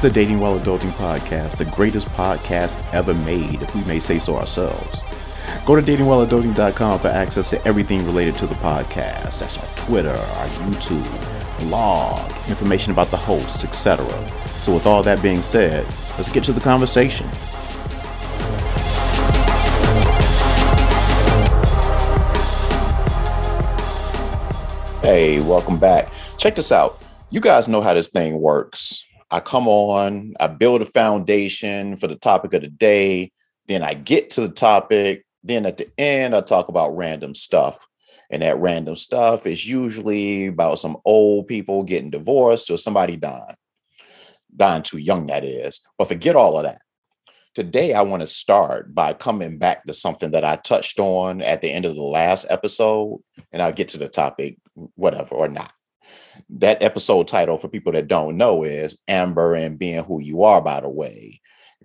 the Dating While Adulting podcast, the greatest podcast ever made, if we may say so ourselves. Go to datingwhileadulting.com for access to everything related to the podcast. That's our Twitter, our YouTube, blog, information about the hosts, etc. So, with all that being said, let's get to the conversation. Hey, welcome back. Check this out. You guys know how this thing works. I come on, I build a foundation for the topic of the day, then I get to the topic, then at the end, I talk about random stuff. And that random stuff is usually about some old people getting divorced or somebody dying, dying too young, that is. But forget all of that. Today, I want to start by coming back to something that I touched on at the end of the last episode, and I'll get to the topic, whatever, or not. That episode title, for people that don't know, is Amber and Being Who You Are, by the way.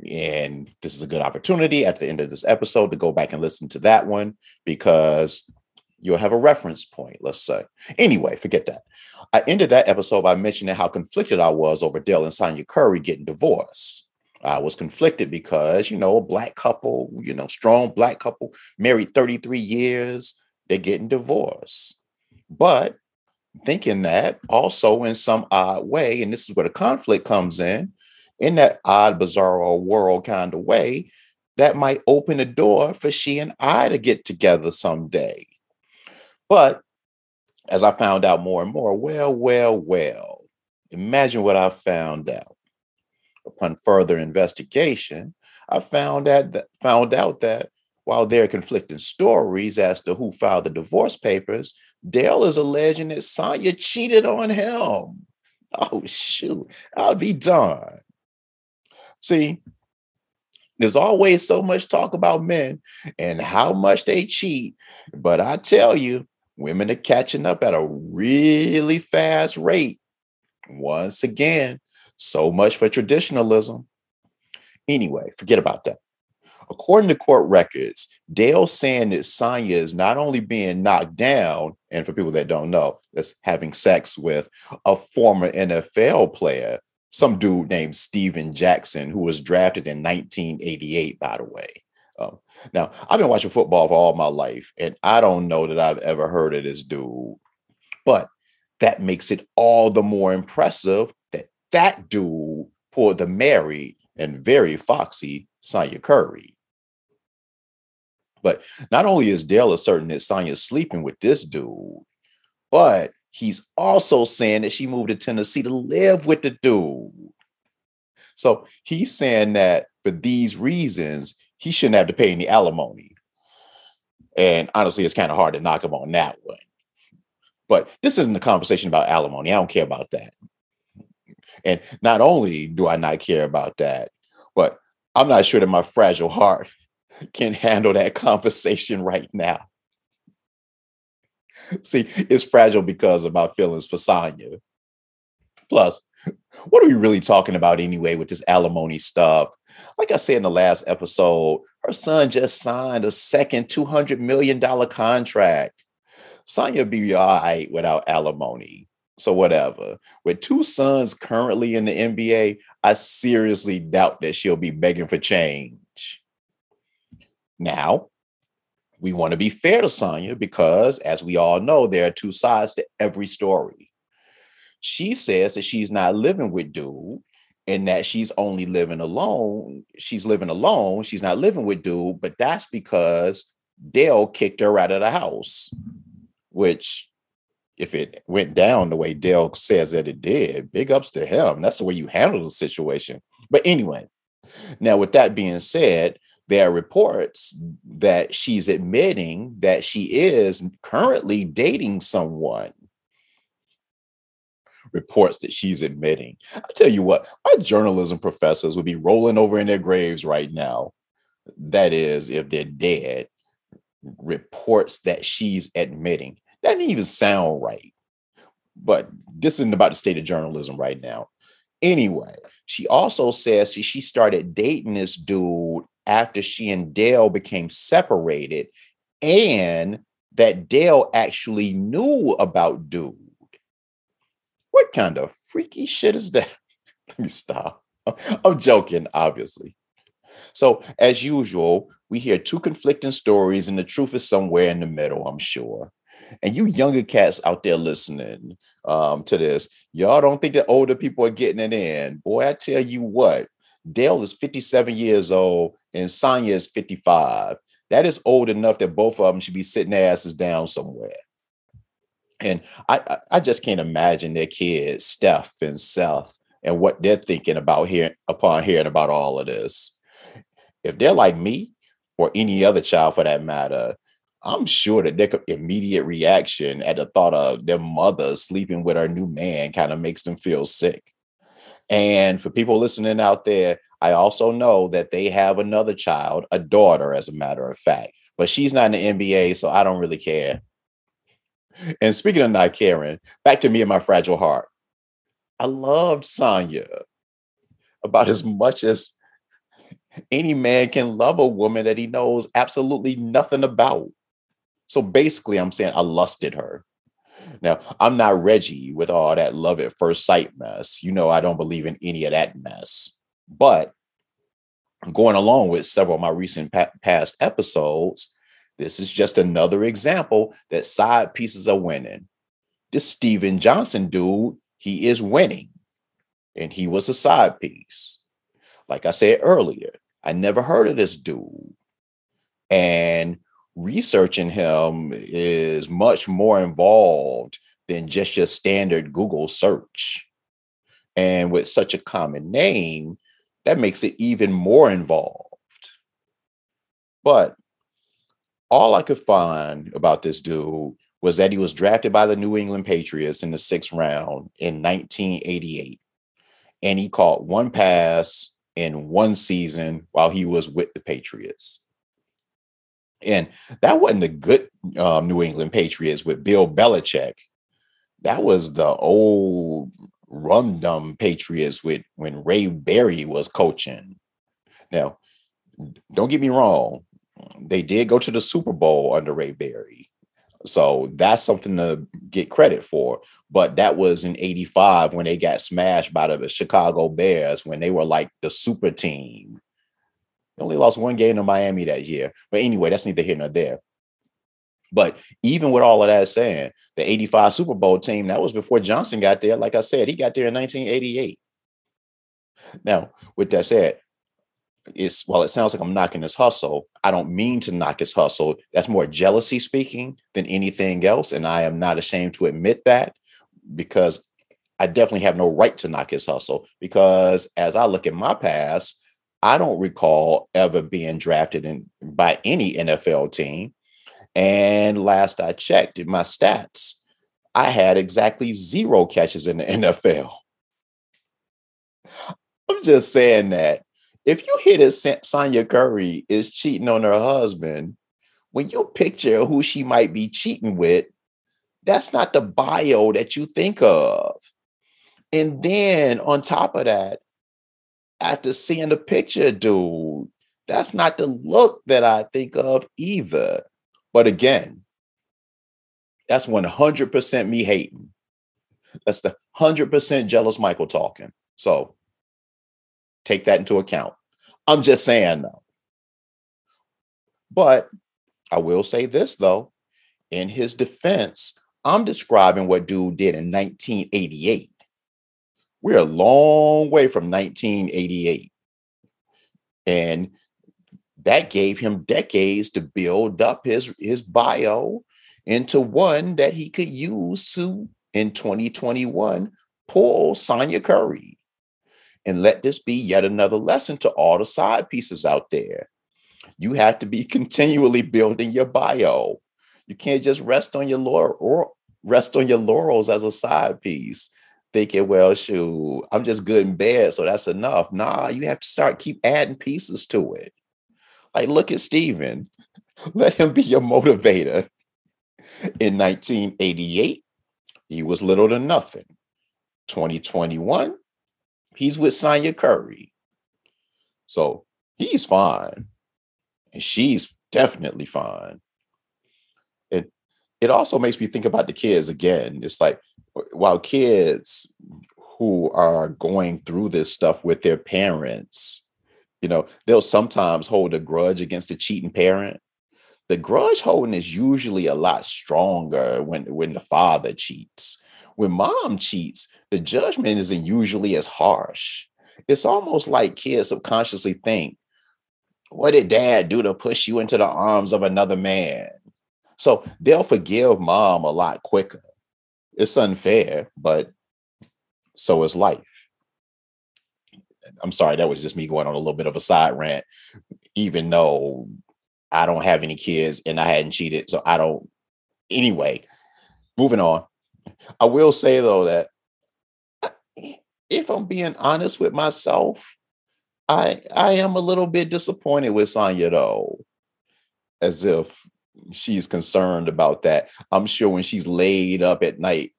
And this is a good opportunity at the end of this episode to go back and listen to that one because you'll have a reference point, let's say. Anyway, forget that. I ended that episode by mentioning how conflicted I was over Dale and Sonya Curry getting divorced. I was conflicted because, you know, a black couple, you know, strong black couple, married 33 years, they're getting divorced. But thinking that also in some odd way, and this is where the conflict comes in, in that odd, bizarre world kind of way, that might open a door for she and I to get together someday. But as I found out more and more, well, well, well, imagine what I found out upon further investigation, I found that found out that while there are conflicting stories as to who filed the divorce papers, Dale is alleging that Sonya cheated on him. Oh shoot, I'll be darned. See, there's always so much talk about men and how much they cheat, but I tell you, women are catching up at a really fast rate. Once again, so much for traditionalism. Anyway, forget about that. According to court records, Dale saying that Sonya is not only being knocked down, and for people that don't know, that's having sex with a former NFL player, some dude named Steven Jackson, who was drafted in 1988, by the way. Um, now, I've been watching football for all my life, and I don't know that I've ever heard of this dude, but that makes it all the more impressive that that dude pulled the married and very foxy Sonya Curry. But not only is Dale asserting that Sonya's sleeping with this dude, but he's also saying that she moved to Tennessee to live with the dude. So he's saying that for these reasons, he shouldn't have to pay any alimony. And honestly, it's kind of hard to knock him on that one. But this isn't a conversation about alimony. I don't care about that. And not only do I not care about that, but I'm not sure that my fragile heart can handle that conversation right now. See, it's fragile because of my feelings for Sonya. Plus, what are we really talking about anyway with this alimony stuff? Like I said in the last episode, her son just signed a second $200 million contract. Sonya be all right without alimony. So whatever. With two sons currently in the NBA, I seriously doubt that she'll be begging for change. Now, we want to be fair to Sonya because, as we all know, there are two sides to every story. She says that she's not living with dude and that she's only living alone. She's living alone. She's not living with dude, but that's because Dale kicked her out of the house, which if it went down the way Dale says that it did, big ups to him. That's the way you handle the situation. But anyway, now with that being said, there are reports that she's admitting that she is currently dating someone. Reports that she's admitting. I tell you what, my journalism professors would be rolling over in their graves right now. That is, if they're dead. Reports that she's admitting. That didn't even sound right. But this isn't about the state of journalism right now. Anyway, she also says she, she started dating this dude after she and Dale became separated, and that Dale actually knew about dude. What kind of freaky shit is that? Let me stop. I'm joking, obviously. So, as usual, we hear two conflicting stories, and the truth is somewhere in the middle, I'm sure. And you younger cats out there listening um, to this, y'all don't think that older people are getting it in. Boy, I tell you what, Dale is 57 years old and Sonya is 55. That is old enough that both of them should be sitting their asses down somewhere. And I, I just can't imagine their kids, Steph and Seth, and what they're thinking about hearing upon hearing about all of this. If they're like me or any other child for that matter, I'm sure that their immediate reaction at the thought of their mother sleeping with her new man kind of makes them feel sick. And for people listening out there, I also know that they have another child, a daughter, as a matter of fact, but she's not in the NBA, so I don't really care. And speaking of not caring, back to me and my fragile heart. I loved Sonya about as much as any man can love a woman that he knows absolutely nothing about. So basically, I'm saying I lusted her. Now, I'm not Reggie with all that love at first sight mess. You know, I don't believe in any of that mess. But going along with several of my recent pa- past episodes, this is just another example that side pieces are winning. This Steven Johnson dude, he is winning, and he was a side piece. Like I said earlier, I never heard of this dude. And researching him is much more involved than just your standard Google search. And with such a common name, that makes it even more involved. But all I could find about this dude was that he was drafted by the New England Patriots in the sixth round in 1988. And he caught one pass in one season while he was with the Patriots. And that wasn't the good um, New England Patriots with Bill Belichick. That was the old rum dum Patriots with when Ray Berry was coaching. Now, don't get me wrong, they did go to the Super Bowl under Ray Berry. So that's something to get credit for. But that was in 85 when they got smashed by the Chicago Bears when they were like the super team. They only lost one game to Miami that year. But anyway, that's neither here nor there. But even with all of that saying, the 85 Super Bowl team, that was before Johnson got there. Like I said, he got there in 1988. Now, with that said, it's while it sounds like I'm knocking his hustle, I don't mean to knock his hustle. That's more jealousy speaking than anything else. And I am not ashamed to admit that because I definitely have no right to knock his hustle. Because as I look at my past, I don't recall ever being drafted in by any NFL team. And last I checked in my stats, I had exactly zero catches in the NFL. I'm just saying that if you hear that Sonya Curry is cheating on her husband, when you picture who she might be cheating with, that's not the bio that you think of. And then on top of that, after seeing the picture, dude, that's not the look that I think of either. But again, that's 100% me hating. That's the 100% jealous Michael talking. So take that into account. I'm just saying, though. But I will say this, though. In his defense, I'm describing what dude did in 1988. We're a long way from 1988. And that gave him decades to build up his, his bio into one that he could use to, in 2021, pull Sonya Curry. And let this be yet another lesson to all the side pieces out there. You have to be continually building your bio. You can't just rest on your laurel or rest on your laurels as a side piece thinking, well, shoot, I'm just good in bed, so that's enough. Nah, you have to start keep adding pieces to it. Like, look at Steven. Let him be your motivator. In 1988, he was little to nothing. 2021, he's with Sonya Curry. So he's fine. And she's definitely fine. And it also makes me think about the kids again. It's like while kids who are going through this stuff with their parents, you know, they'll sometimes hold a grudge against a cheating parent. The grudge holding is usually a lot stronger when, when the father cheats. When mom cheats, the judgment isn't usually as harsh. It's almost like kids subconsciously think, what did dad do to push you into the arms of another man? So they'll forgive mom a lot quicker. It's unfair, but so is life. I'm sorry, that was just me going on a little bit of a side rant, even though I don't have any kids and I hadn't cheated. So I don't. Anyway, moving on. I will say though that if I'm being honest with myself, I I am a little bit disappointed with Sonya though, as if she's concerned about that. I'm sure when she's laid up at night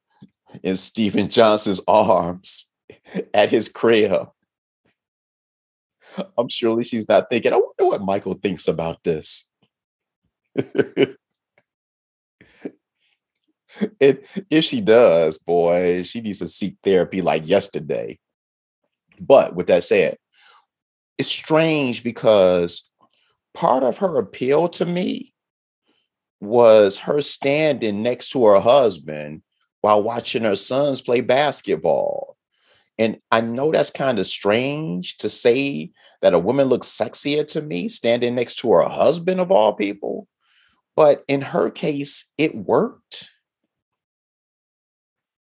in Stephen Johnson's arms at his crib, I'm surely she's not thinking, I wonder what Michael thinks about this. And if she does, boy, she needs to seek therapy like yesterday. But with that said, it's strange because part of her appeal to me was her standing next to her husband while watching her sons play basketball. And I know that's kind of strange to say that a woman looks sexier to me standing next to her husband of all people. But in her case, it worked.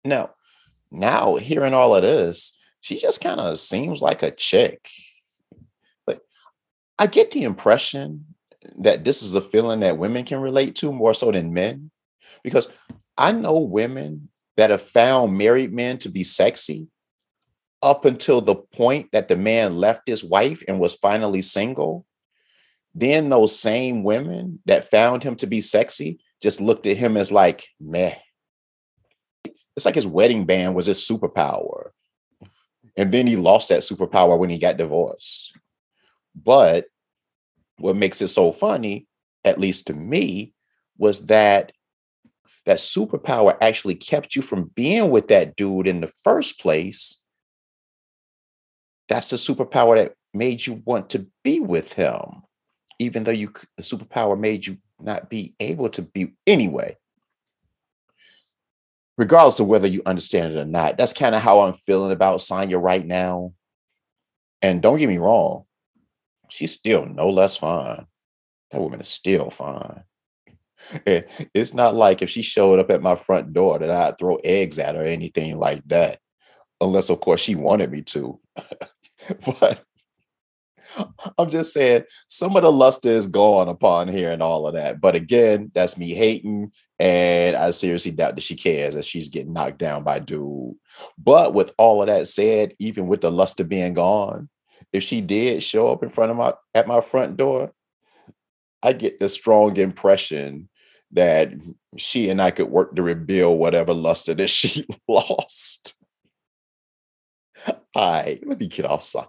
Now, now hearing all of this, she just kind of seems like a chick. But I get the impression that this is a feeling that women can relate to more so than men. Because I know women that have found married men to be sexy up until the point that the man left his wife and was finally single. Then those same women that found him to be sexy just looked at him as like, meh. It's like his wedding band was his superpower. And then he lost that superpower when he got divorced. But what makes it so funny, at least to me, was that that superpower actually kept you from being with that dude in the first place. That's the superpower that made you want to be with him, even though you the superpower made you not be able to be anyway regardless of whether you understand it or not. That's kind of how I'm feeling about Sonya right now. And don't get me wrong, she's still no less fine. That woman is still fine. Eh, it's not like if she showed up at my front door that I'd throw eggs at her or anything like that. Unless, of course, she wanted me to. but I'm just saying some of the luster is gone upon here and all of that. But again, that's me hating. And I seriously doubt that she cares that she's getting knocked down by dude. But with all of that said, even with the luster being gone, if she did show up in front of my at my front door, I get the strong impression that she and I could work to rebuild whatever luster that she lost. Right, let me get off Sonya.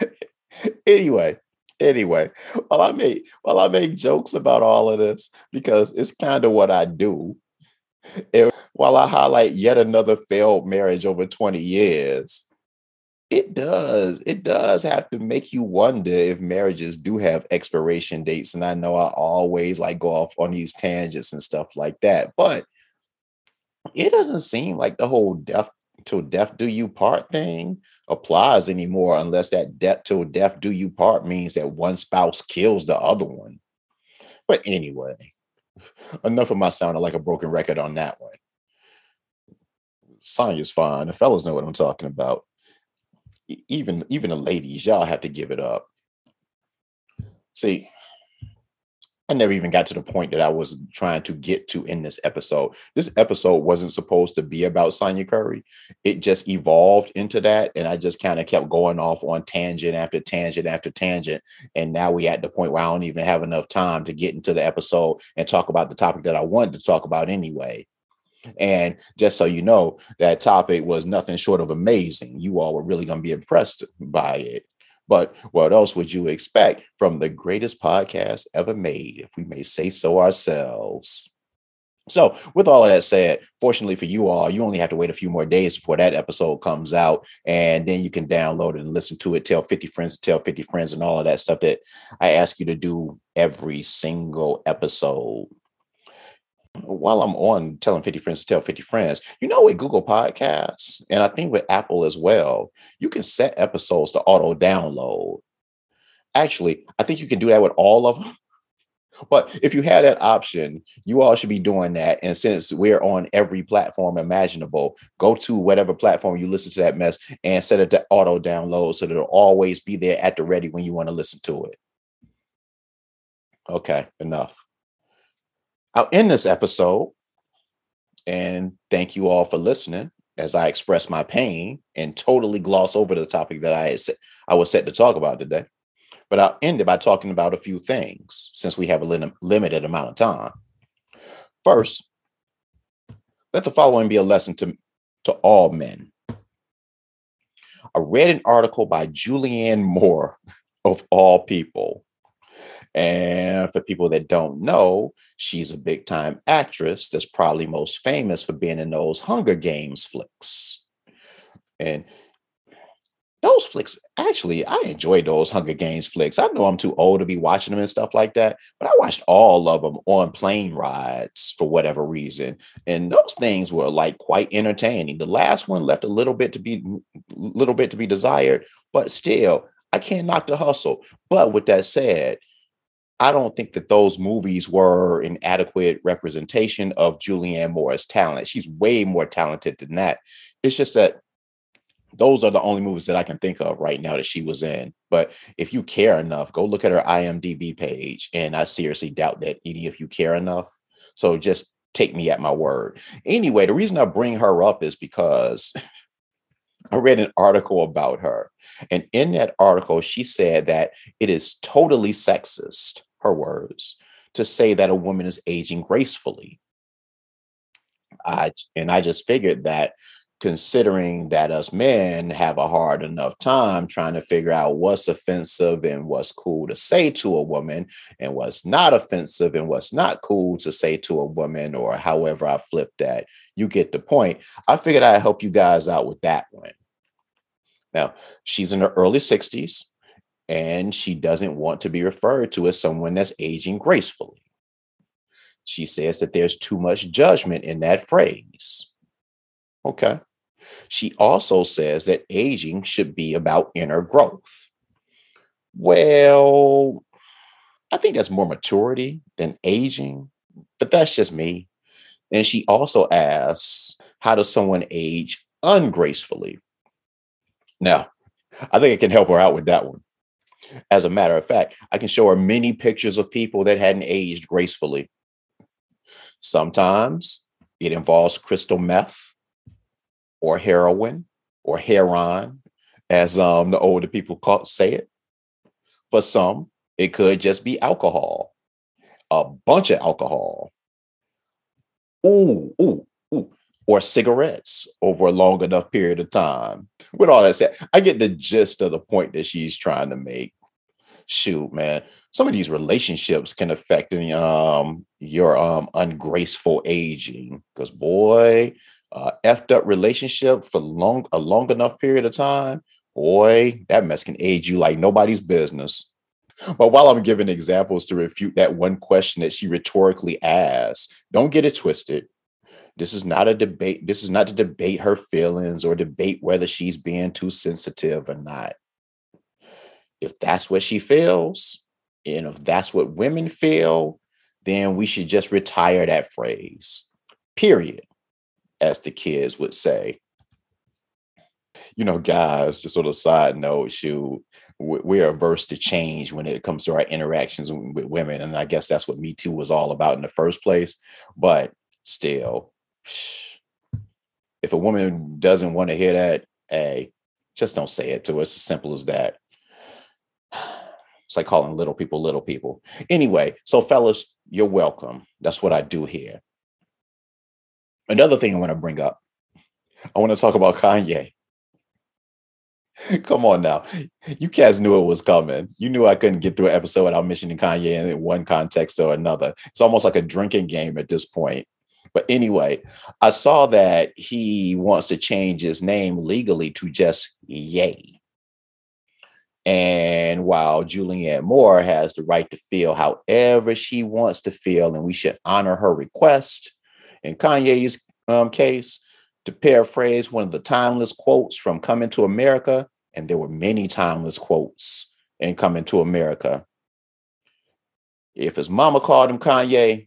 anyway, anyway, while I make while I make jokes about all of this because it's kind of what I do. And while I highlight yet another failed marriage over 20 years, it does. It does have to make you wonder if marriages do have expiration dates. And I know I always like go off on these tangents and stuff like that, but it doesn't seem like the whole death till death do you part thing applies anymore unless that death till death do you part means that one spouse kills the other one. But anyway, enough of my sounding like a broken record on that one. Sonya's fine. The fellas know what I'm talking about. Even even the ladies, y'all have to give it up. See, I never even got to the point that I was trying to get to in this episode. This episode wasn't supposed to be about Sonya Curry. It just evolved into that. And I just kind of kept going off on tangent after tangent after tangent. And now we at the point where I don't even have enough time to get into the episode and talk about the topic that I wanted to talk about anyway. And just so you know, that topic was nothing short of amazing. You all were really going to be impressed by it. But what else would you expect from the greatest podcast ever made, if we may say so ourselves? So, with all of that said, fortunately for you all, you only have to wait a few more days before that episode comes out, and then you can download it and listen to it. Tell 50 friends, tell 50 friends, and all of that stuff that I ask you to do every single episode. While I'm on telling 50 friends to tell 50 friends, you know, with Google Podcasts, and I think with Apple as well, you can set episodes to auto download. Actually, I think you can do that with all of them. But if you have that option, you all should be doing that. And since we're on every platform imaginable, go to whatever platform you listen to that mess and set it to auto download so that it'll always be there at the ready when you want to listen to it. Okay, enough. I'll end this episode and thank you all for listening as I express my pain and totally gloss over the topic that I I was set to talk about today. But I'll end it by talking about a few things since we have a lim- limited amount of time. First, let the following be a lesson to, to all men. I read an article by Julianne Moore, of all people. And for people that don't know, she's a big time actress that's probably most famous for being in those Hunger Games flicks. And those flicks actually i enjoyed those hunger games flicks. I know i'm too old to be watching them and stuff like that but i watched all of them on plane rides for whatever reason and those things were like quite entertaining. The last one left a little bit to be mm, little bit to be desired but still i can't knock the hustle. But with that said I don't think that those movies were an adequate representation of Julianne Moore's talent. She's way more talented than that. It's just that those are the only movies that I can think of right now that she was in. But if you care enough, go look at her IMDb page. And I seriously doubt that any of you care enough. So just take me at my word. Anyway, the reason I bring her up is because I read an article about her. And in that article, she said that it is totally sexist, her words, to say that a woman is aging gracefully. I, and I just figured that considering that us men have a hard enough time trying to figure out what's offensive and what's cool to say to a woman and what's not offensive and what's not cool to say to a woman or however I flip that. You get the point. I figured I'd help you guys out with that one. Now, she's in her early 60s and she doesn't want to be referred to as someone that's aging gracefully. She says that there's too much judgment in that phrase. Okay. She also says that aging should be about inner growth. Well, I think that's more maturity than aging, but that's just me. And she also asks, how does someone age ungracefully? Now, I think I can help her out with that one. As a matter of fact, I can show her many pictures of people that hadn't aged gracefully. Sometimes it involves crystal meth or heroin or heroin, as um, the older people call, say it. For some, it could just be alcohol, a bunch of alcohol. Ooh, ooh, ooh. Or cigarettes over a long enough period of time. With all that said, I get the gist of the point that she's trying to make. Shoot, man, some of these relationships can affect um, your um, ungraceful aging. Because boy, uh, effed up relationship for long a long enough period of time, boy, that mess can age you like nobody's business. But while I'm giving examples to refute that one question that she rhetorically asked, don't get it twisted. This is not a debate. This is not to debate her feelings or debate whether she's being too sensitive or not. If that's what she feels, and if that's what women feel, then we should just retire that phrase. Period as the kids would say. You know, guys, just sort of side note, shoot, we're averse to change when it comes to our interactions with women. And I guess that's what Me Too was all about in the first place. But still, if a woman doesn't want to hear that, hey, just don't say it to her. It's as simple as that. It's like calling little people little people. Anyway, so fellas, you're welcome. That's what I do here. Another thing I want to bring up, I want to talk about Kanye. Come on now. You cats knew it was coming. You knew I couldn't get through an episode without mentioning Kanye in one context or another. It's almost like a drinking game at this point. But anyway, I saw that he wants to change his name legally to just Ye. And while Julianne Moore has the right to feel however she wants to feel, and we should honor her request, in Kanye's um, case, to paraphrase one of the timeless quotes from Coming to America, and there were many timeless quotes in Coming to America. If his mama called him Kanye,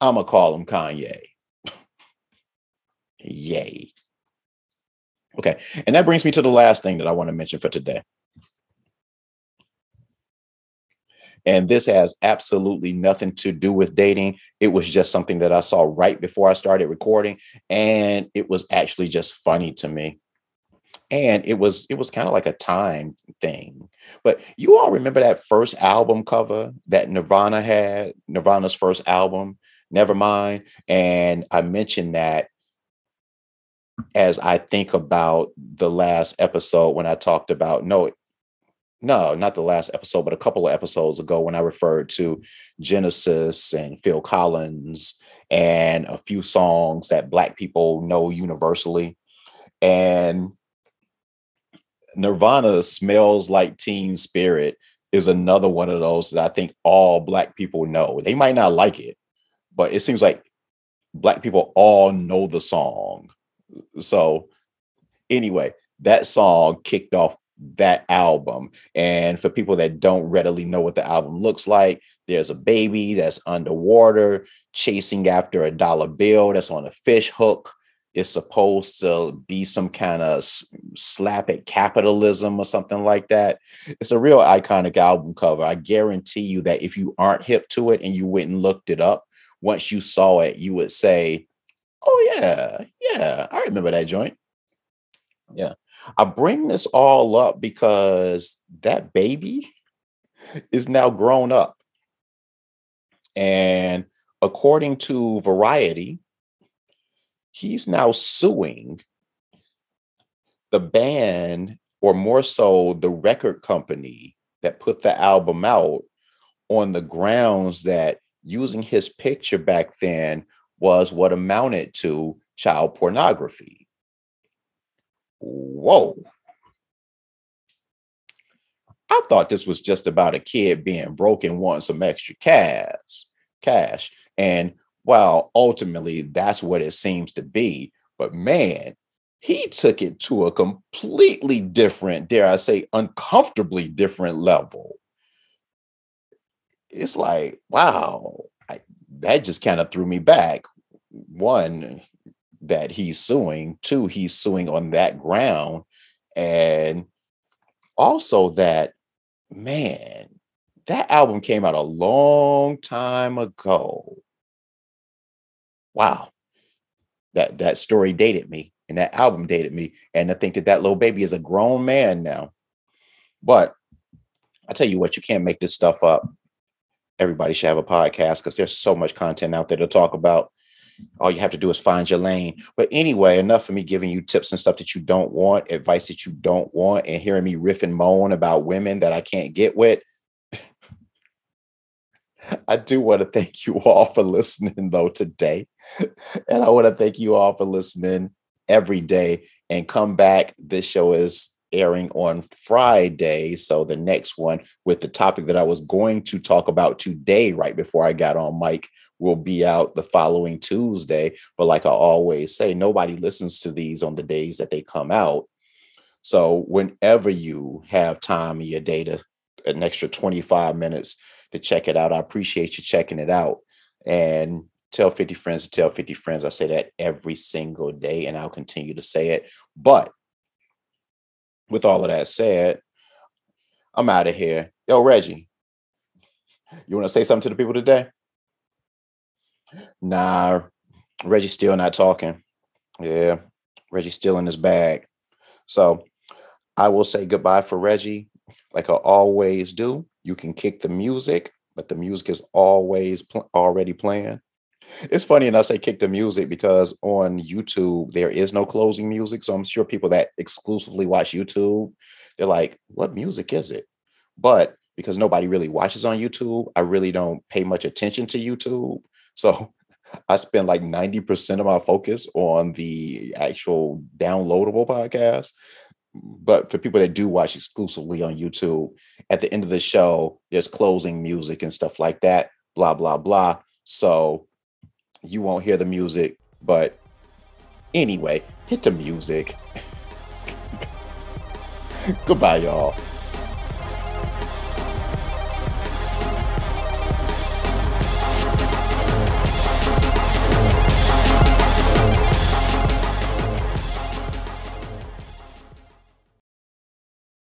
I'm gonna call him Kanye. Yay. Okay, and that brings me to the last thing that I want to mention for today. And this has absolutely nothing to do with dating. It was just something that I saw right before I started recording. And it was actually just funny to me. And it was it was kind of like a time thing. But you all remember that first album cover that Nirvana had, Nirvana's first album, Nevermind. And I mentioned that as I think about the last episode when I talked about no, no, not the last episode, but a couple of episodes ago when I referred to Genesis and Phil Collins and a few songs that Black people know universally. And Nirvana smells like Teen Spirit is another one of those that I think all Black people know. They might not like it, but it seems like Black people all know the song. So, anyway, that song kicked off that album. And for people that don't readily know what the album looks like, there's a baby that's underwater chasing after a dollar bill that's on a fish hook. It's supposed to be some kind of slap at capitalism or something like that. It's a real iconic album cover. I guarantee you that if you aren't hip to it and you went and looked it up, once you saw it, you would say, Oh, yeah, yeah, I remember that joint. Yeah. I bring this all up because that baby is now grown up. And according to Variety, he's now suing the band, or more so, the record company that put the album out on the grounds that using his picture back then was what amounted to child pornography whoa. I thought this was just about a kid being broke and wanting some extra cash, cash. And while ultimately that's what it seems to be, but man, he took it to a completely different, dare I say, uncomfortably different level. It's like, wow, I, that just kind of threw me back. One, that he's suing. Two, he's suing on that ground. And also that, man, that album came out a long time ago. Wow. That that story dated me and that album dated me. And I think that that little baby is a grown man now. But I tell you what, you can't make this stuff up. Everybody should have a podcast because there's so much content out there to talk about all you have to do is find your lane. But anyway, enough of me giving you tips and stuff that you don't want, advice that you don't want, and hearing me riff and moan about women that I can't get with. I do want to thank you all for listening, though, today. And I want to thank you all for listening every day and come back. This show is airing on Friday. So the next one with the topic that I was going to talk about today, right before I got on mic, will be out the following Tuesday. But like I always say, nobody listens to these on the days that they come out. So whenever you have time in your day to an extra 25 minutes to check it out, I appreciate you checking it out. And tell 50 friends to tell 50 friends. I say that every single day, and I'll continue to say it. But with all of that said, I'm out of here. Yo, Reggie, you want to say something to the people today? Nah, Reggie's still not talking. Yeah, Reggie's still in his bag. So I will say goodbye for Reggie, like I always do. You can kick the music, but the music is always pl- already playing. It's funny, and I say kick the music because on YouTube there is no closing music. So I'm sure people that exclusively watch YouTube, they're like, "What music is it?" But because nobody really watches on YouTube, I really don't pay much attention to YouTube. So I spend like 90% of my focus on the actual downloadable podcast. But for people that do watch exclusively on YouTube, at the end of the show, there's closing music and stuff like that, blah, blah, blah. So you won't hear the music. But anyway, hit the music. Goodbye, y'all.